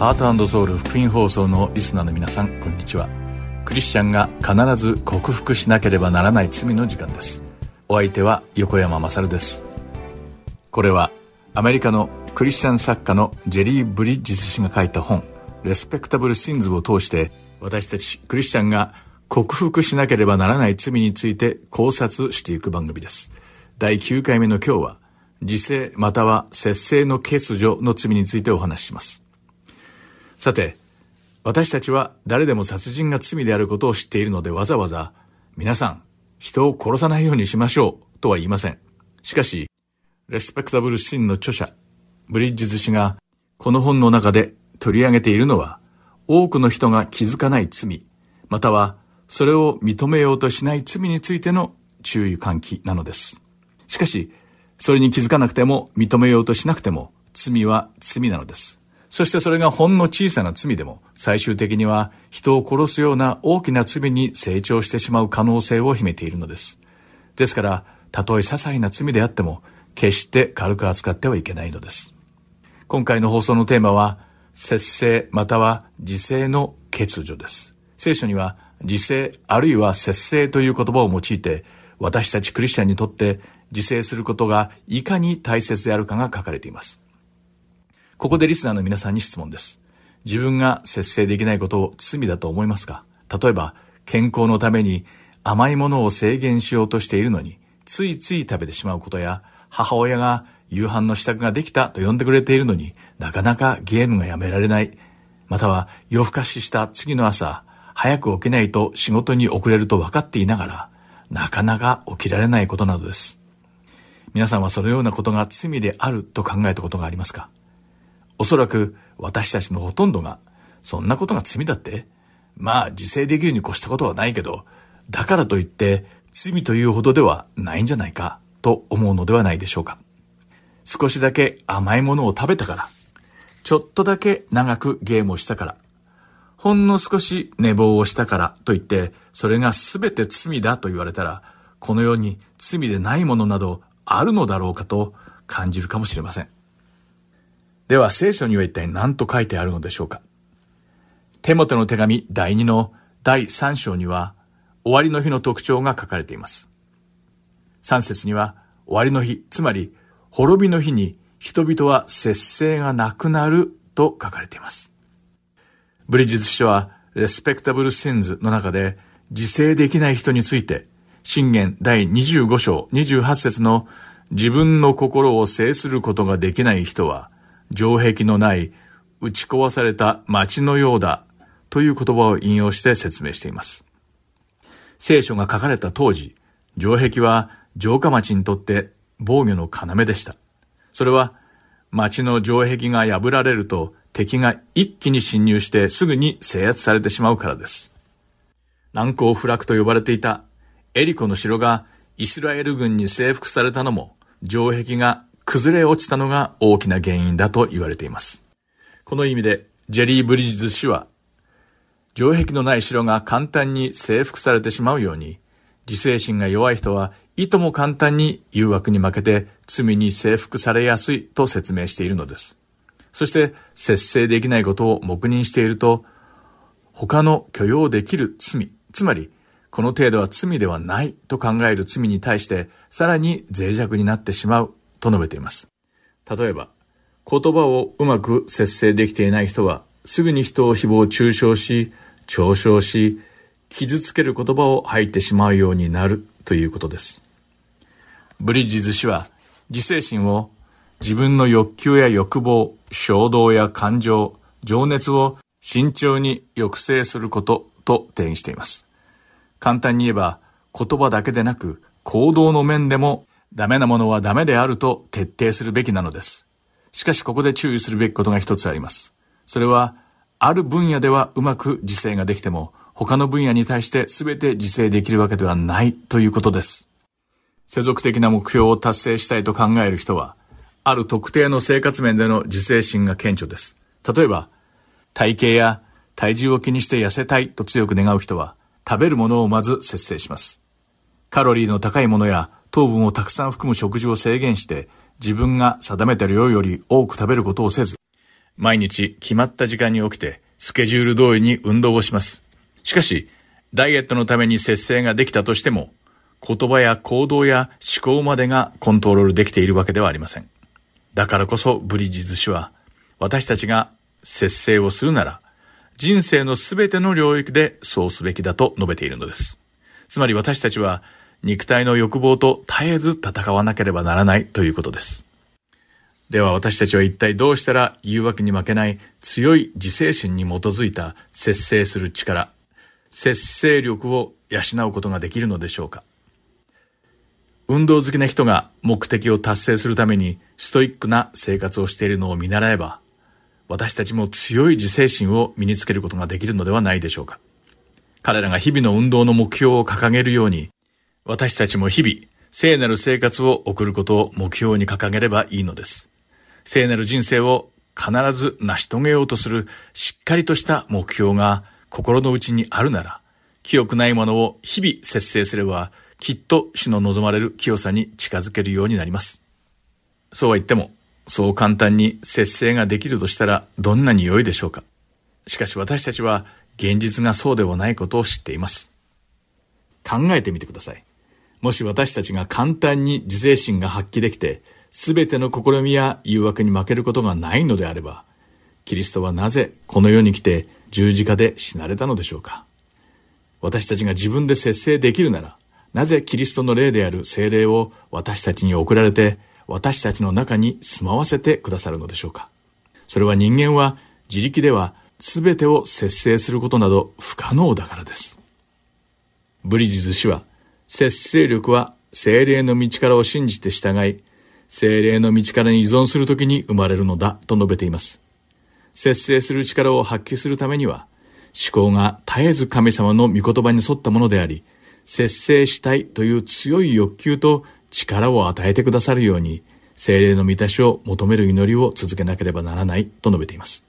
ハートソウル福音放送のリスナーの皆さんこんにちは。クリスチャンが必ず克服しなければならない罪の時間です。お相手は横山勝です。これはアメリカのクリスチャン作家のジェリー・ブリッジス氏が書いた本レスペクタブル・シンズを通して私たちクリスチャンが克服しなければならない罪について考察していく番組です。第9回目の今日は自制または節制の欠如の罪についてお話しします。さて、私たちは誰でも殺人が罪であることを知っているのでわざわざ、皆さん、人を殺さないようにしましょうとは言いません。しかし、レスペクタブルシンの著者、ブリッジズ氏が、この本の中で取り上げているのは、多くの人が気づかない罪、または、それを認めようとしない罪についての注意喚起なのです。しかし、それに気づかなくても認めようとしなくても、罪は罪なのです。そしてそれがほんの小さな罪でも、最終的には人を殺すような大きな罪に成長してしまう可能性を秘めているのです。ですから、たとえ些細な罪であっても、決して軽く扱ってはいけないのです。今回の放送のテーマは、節制または自制の欠如です。聖書には、自制あるいは節制という言葉を用いて、私たちクリスチャンにとって自制することがいかに大切であるかが書かれています。ここでリスナーの皆さんに質問です。自分が節制できないことを罪だと思いますか？例えば、健康のために甘いものを制限しようとしているのに、ついつい食べてしまうことや、母親が夕飯の支度ができたと呼んでくれているのになかなかゲームがやめられない。または夜更かしした次の朝、早く起きないと仕事に遅れると分かっていながら、なかなか起きられないことなどです。皆さんはそのようなことが罪であると考えたことがありますか？おそらく私たちのほとんどが、そんなことが罪だってまあ自制できるに越したことはないけど、だからといって罪というほどではないんじゃないかと思うのではないでしょうか。少しだけ甘いものを食べたから、ちょっとだけ長くゲームをしたから、ほんの少し寝坊をしたからといって、それが全て罪だと言われたら、この世に罪でないものなどあるのだろうかと感じるかもしれません。では聖書には一体何と書いてあるのでしょうか？テモテの手紙第2の第3章には終わりの日の特徴が書かれています。3節には終わりの日、つまり滅びの日に人々は節制がなくなると書かれています。ブリジズ氏はレスペクタブルシンズの中で自制できない人について信玄第25章28節の自分の心を制することができない人は城壁のない打ち壊された町のようだという言葉を引用して説明しています。聖書が書かれた当時、城壁は城下町にとって防御の要でした。それは町の城壁が破られると敵が一気に侵入してすぐに制圧されてしまうからです。難攻不落と呼ばれていたエリコの城がイスラエル軍に征服されたのも城壁が崩れ落ちたのが大きな原因だと言われています。この意味で、ジェリー・ブリッジズ氏は、城壁のない城が簡単に征服されてしまうように、自制心が弱い人はいとも簡単に誘惑に負けて罪に征服されやすいと説明しているのです。そして節制できないことを黙認していると、他の許容できる罪、つまりこの程度は罪ではないと考える罪に対してさらに脆弱になってしまうと述べています。例えば、言葉をうまく節制できていない人は、すぐに人を誹謗中傷し、嘲笑し、傷つける言葉を吐いてしまうようになるということです。ブリッジズ氏は、自制心を自分の欲求や欲望、衝動や感情、情熱を慎重に抑制することと定義しています。簡単に言えば、言葉だけでなく行動の面でもダメなものはダメであると徹底するべきなのです。しかしここで注意するべきことが一つあります。それは、ある分野ではうまく自制ができても、他の分野に対して全て自制できるわけではないということです。世俗的な目標を達成したいと考える人は、ある特定の生活面での自制心が顕著です。例えば、体型や体重を気にして痩せたいと強く願う人は、食べるものをまず節制します。カロリーの高いものや糖分をたくさん含む食事を制限して、自分が定めた量より多く食べることをせず、毎日決まった時間に起きて、スケジュール通りに運動をします。しかし、ダイエットのために節制ができたとしても、言葉や行動や思考までがコントロールできているわけではありません。だからこそブリッジズ氏は、私たちが節制をするなら、人生のすべての領域でそうすべきだと述べているのです。つまり私たちは肉体の欲望と絶えず戦わなければならないということです。では私たちは一体どうしたら誘惑に負けない強い自制心に基づいた節制する力、節制力を養うことができるのでしょうか運動好きな人が目的を達成するためにストイックな生活をしているのを見習えば、私たちも強い自制心を身につけることができるのではないでしょうか。彼らが日々の運動の目標を掲げるように、私たちも日々、聖なる生活を送ることを目標に掲げればいいのです。聖なる人生を必ず成し遂げようとするしっかりとした目標が心の内にあるなら、清くないものを日々節制すればきっと主の望まれる清さに近づけるようになります。そうは言っても、そう簡単に節制ができるとしたらどんなに良いでしょうか。しかし私たちは現実がそうではないことを知っています。考えてみてください。もし私たちが簡単に自制心が発揮できて、すべての試みや誘惑に負けることがないのであれば、キリストはなぜこの世に来て十字架で死なれたのでしょうか？私たちが自分で節制できるなら、なぜキリストの霊である精霊を私たちに送られて、私たちの中に住まわせてくださるのでしょうか？それは人間は自力では全てを節制することなど不可能だからです。ブリジズ氏は、節制力は精霊の道からを信じて従い、精霊の道からに依存するときに生まれるのだと述べています。節制する力を発揮するためには、思考が絶えず神様の御言葉に沿ったものであり、節制したいという強い欲求と力を与えてくださるように、精霊の満たしを求める祈りを続けなければならないと述べています。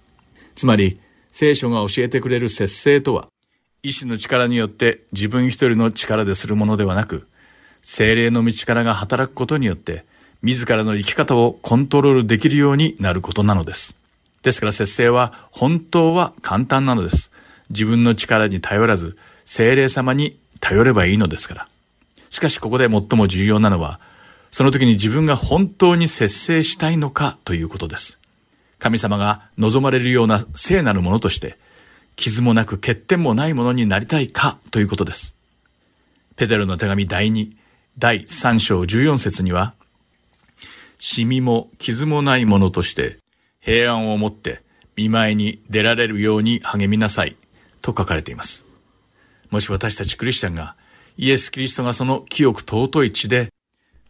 つまり、聖書が教えてくれる節制とは、意志の力によって自分一人の力でするものではなく、精霊の道からが働くことによって、自らの生き方をコントロールできるようになることなのです。ですから節制は本当は簡単なのです。自分の力に頼らず、精霊様に頼ればいいのですから。しかしここで最も重要なのは、その時に自分が本当に節制したいのかということです。神様が望まれるような聖なるものとして、傷もなく欠点もないものになりたいかということです。ペテロの手紙第2、第3章14節には、シミも傷もないものとして平安をもって見舞いに出られるように励みなさいと書かれています。もし私たちクリスチャンがイエス・キリストがその清く尊い血で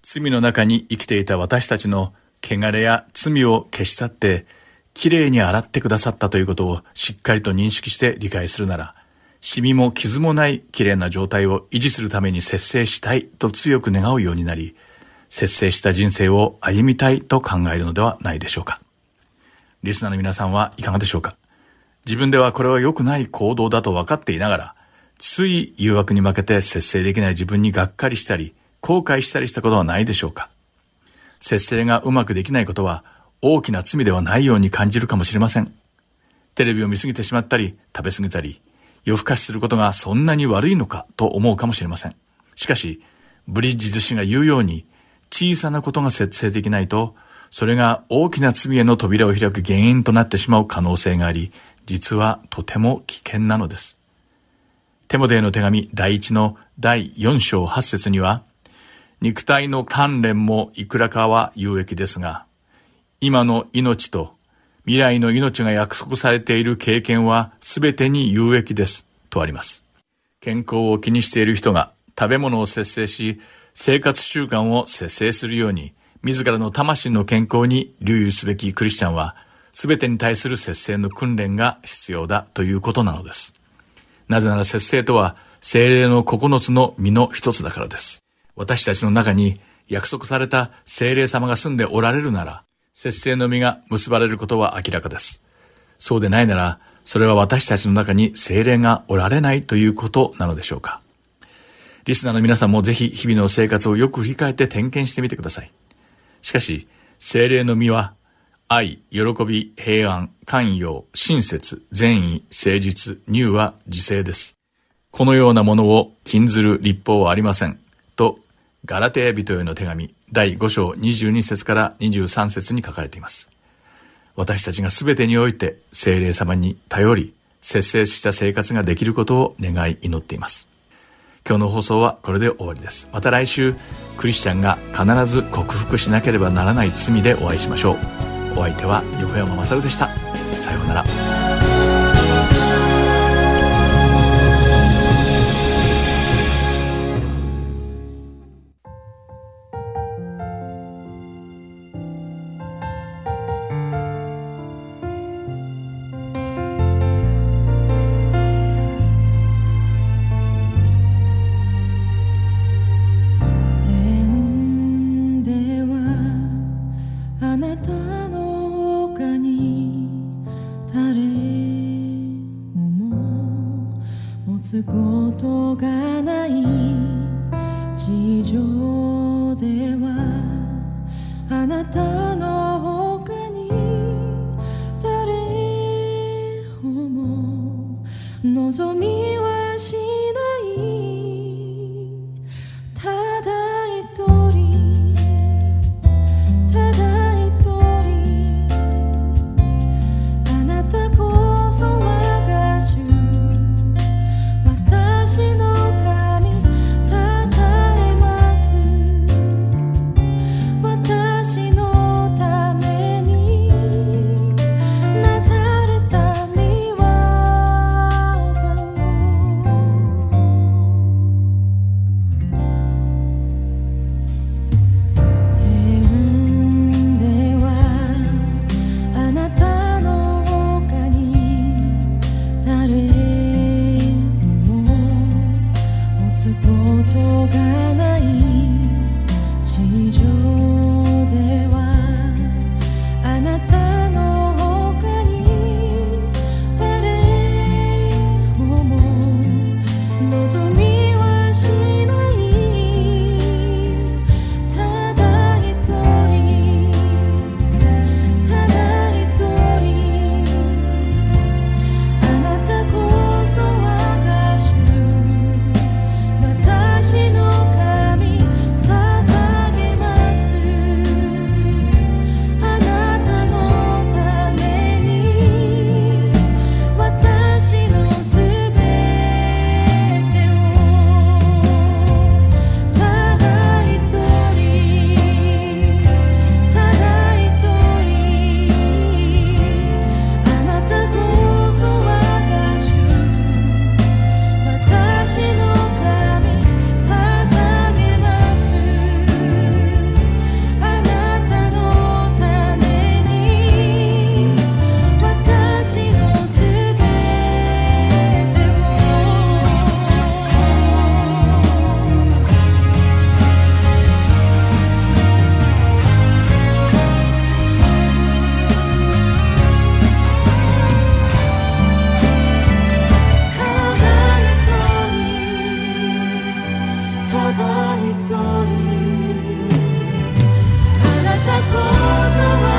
罪の中に生きていた私たちの汚れや罪を消し去ってきれいに洗ってくださったということをしっかりと認識して理解するなら、シミも傷もないきれいな状態を維持するために節制したいと強く願うようになり、節制した人生を歩みたいと考えるのではないでしょうか。リスナーの皆さんはいかがでしょうか自分ではこれは良くない行動だと分かっていながら、つい誘惑に負けて節制できない自分にがっかりしたり、後悔したりしたことはないでしょうか節制がうまくできないことは大きな罪ではないように感じるかもしれません。テレビを見すぎてしまったり、食べ過ぎたり、夜更かしすることがそんなに悪いのかと思うかもしれません。しかし、ブリッジズ氏が言うように、小さなことが節制できないと、それが大きな罪への扉を開く原因となってしまう可能性があり、実はとても危険なのです。テモデへの手紙第一の第四章八節には、肉体の鍛錬もいくらかは有益ですが、今の命と未来の命が約束されている経験は全てに有益です。とあります。健康を気にしている人が食べ物を節制し、生活習慣を節制するように、自らの魂の健康に留意すべきクリスチャンは、全てに対する節制の訓練が必要だということなのです。なぜなら節制とは精霊の九つの実の一つだからです。私たちの中に約束された精霊様が住んでおられるなら、節制の実が結ばれることは明らかです。そうでないなら、それは私たちの中に精霊がおられないということなのでしょうか。リスナーの皆さんもぜひ日々の生活をよく振り返って点検してみてください。しかし、精霊の実は愛、喜び、平安、寛容、親切、善意、誠実、乳は自制です。このようなものを禁ずる立法はありません。ガラテヤ人への手紙第5章22節から23節に書かれています。私たちが全てにおいて精霊様に頼り、節制した生活ができることを願い祈っています。今日の放送はこれで終わりです。また来週、クリスチャンが必ず克服しなければならない罪でお会いしましょう。お相手は横山まさるでした。さようなら。做秘。ただ一人。あなたこそは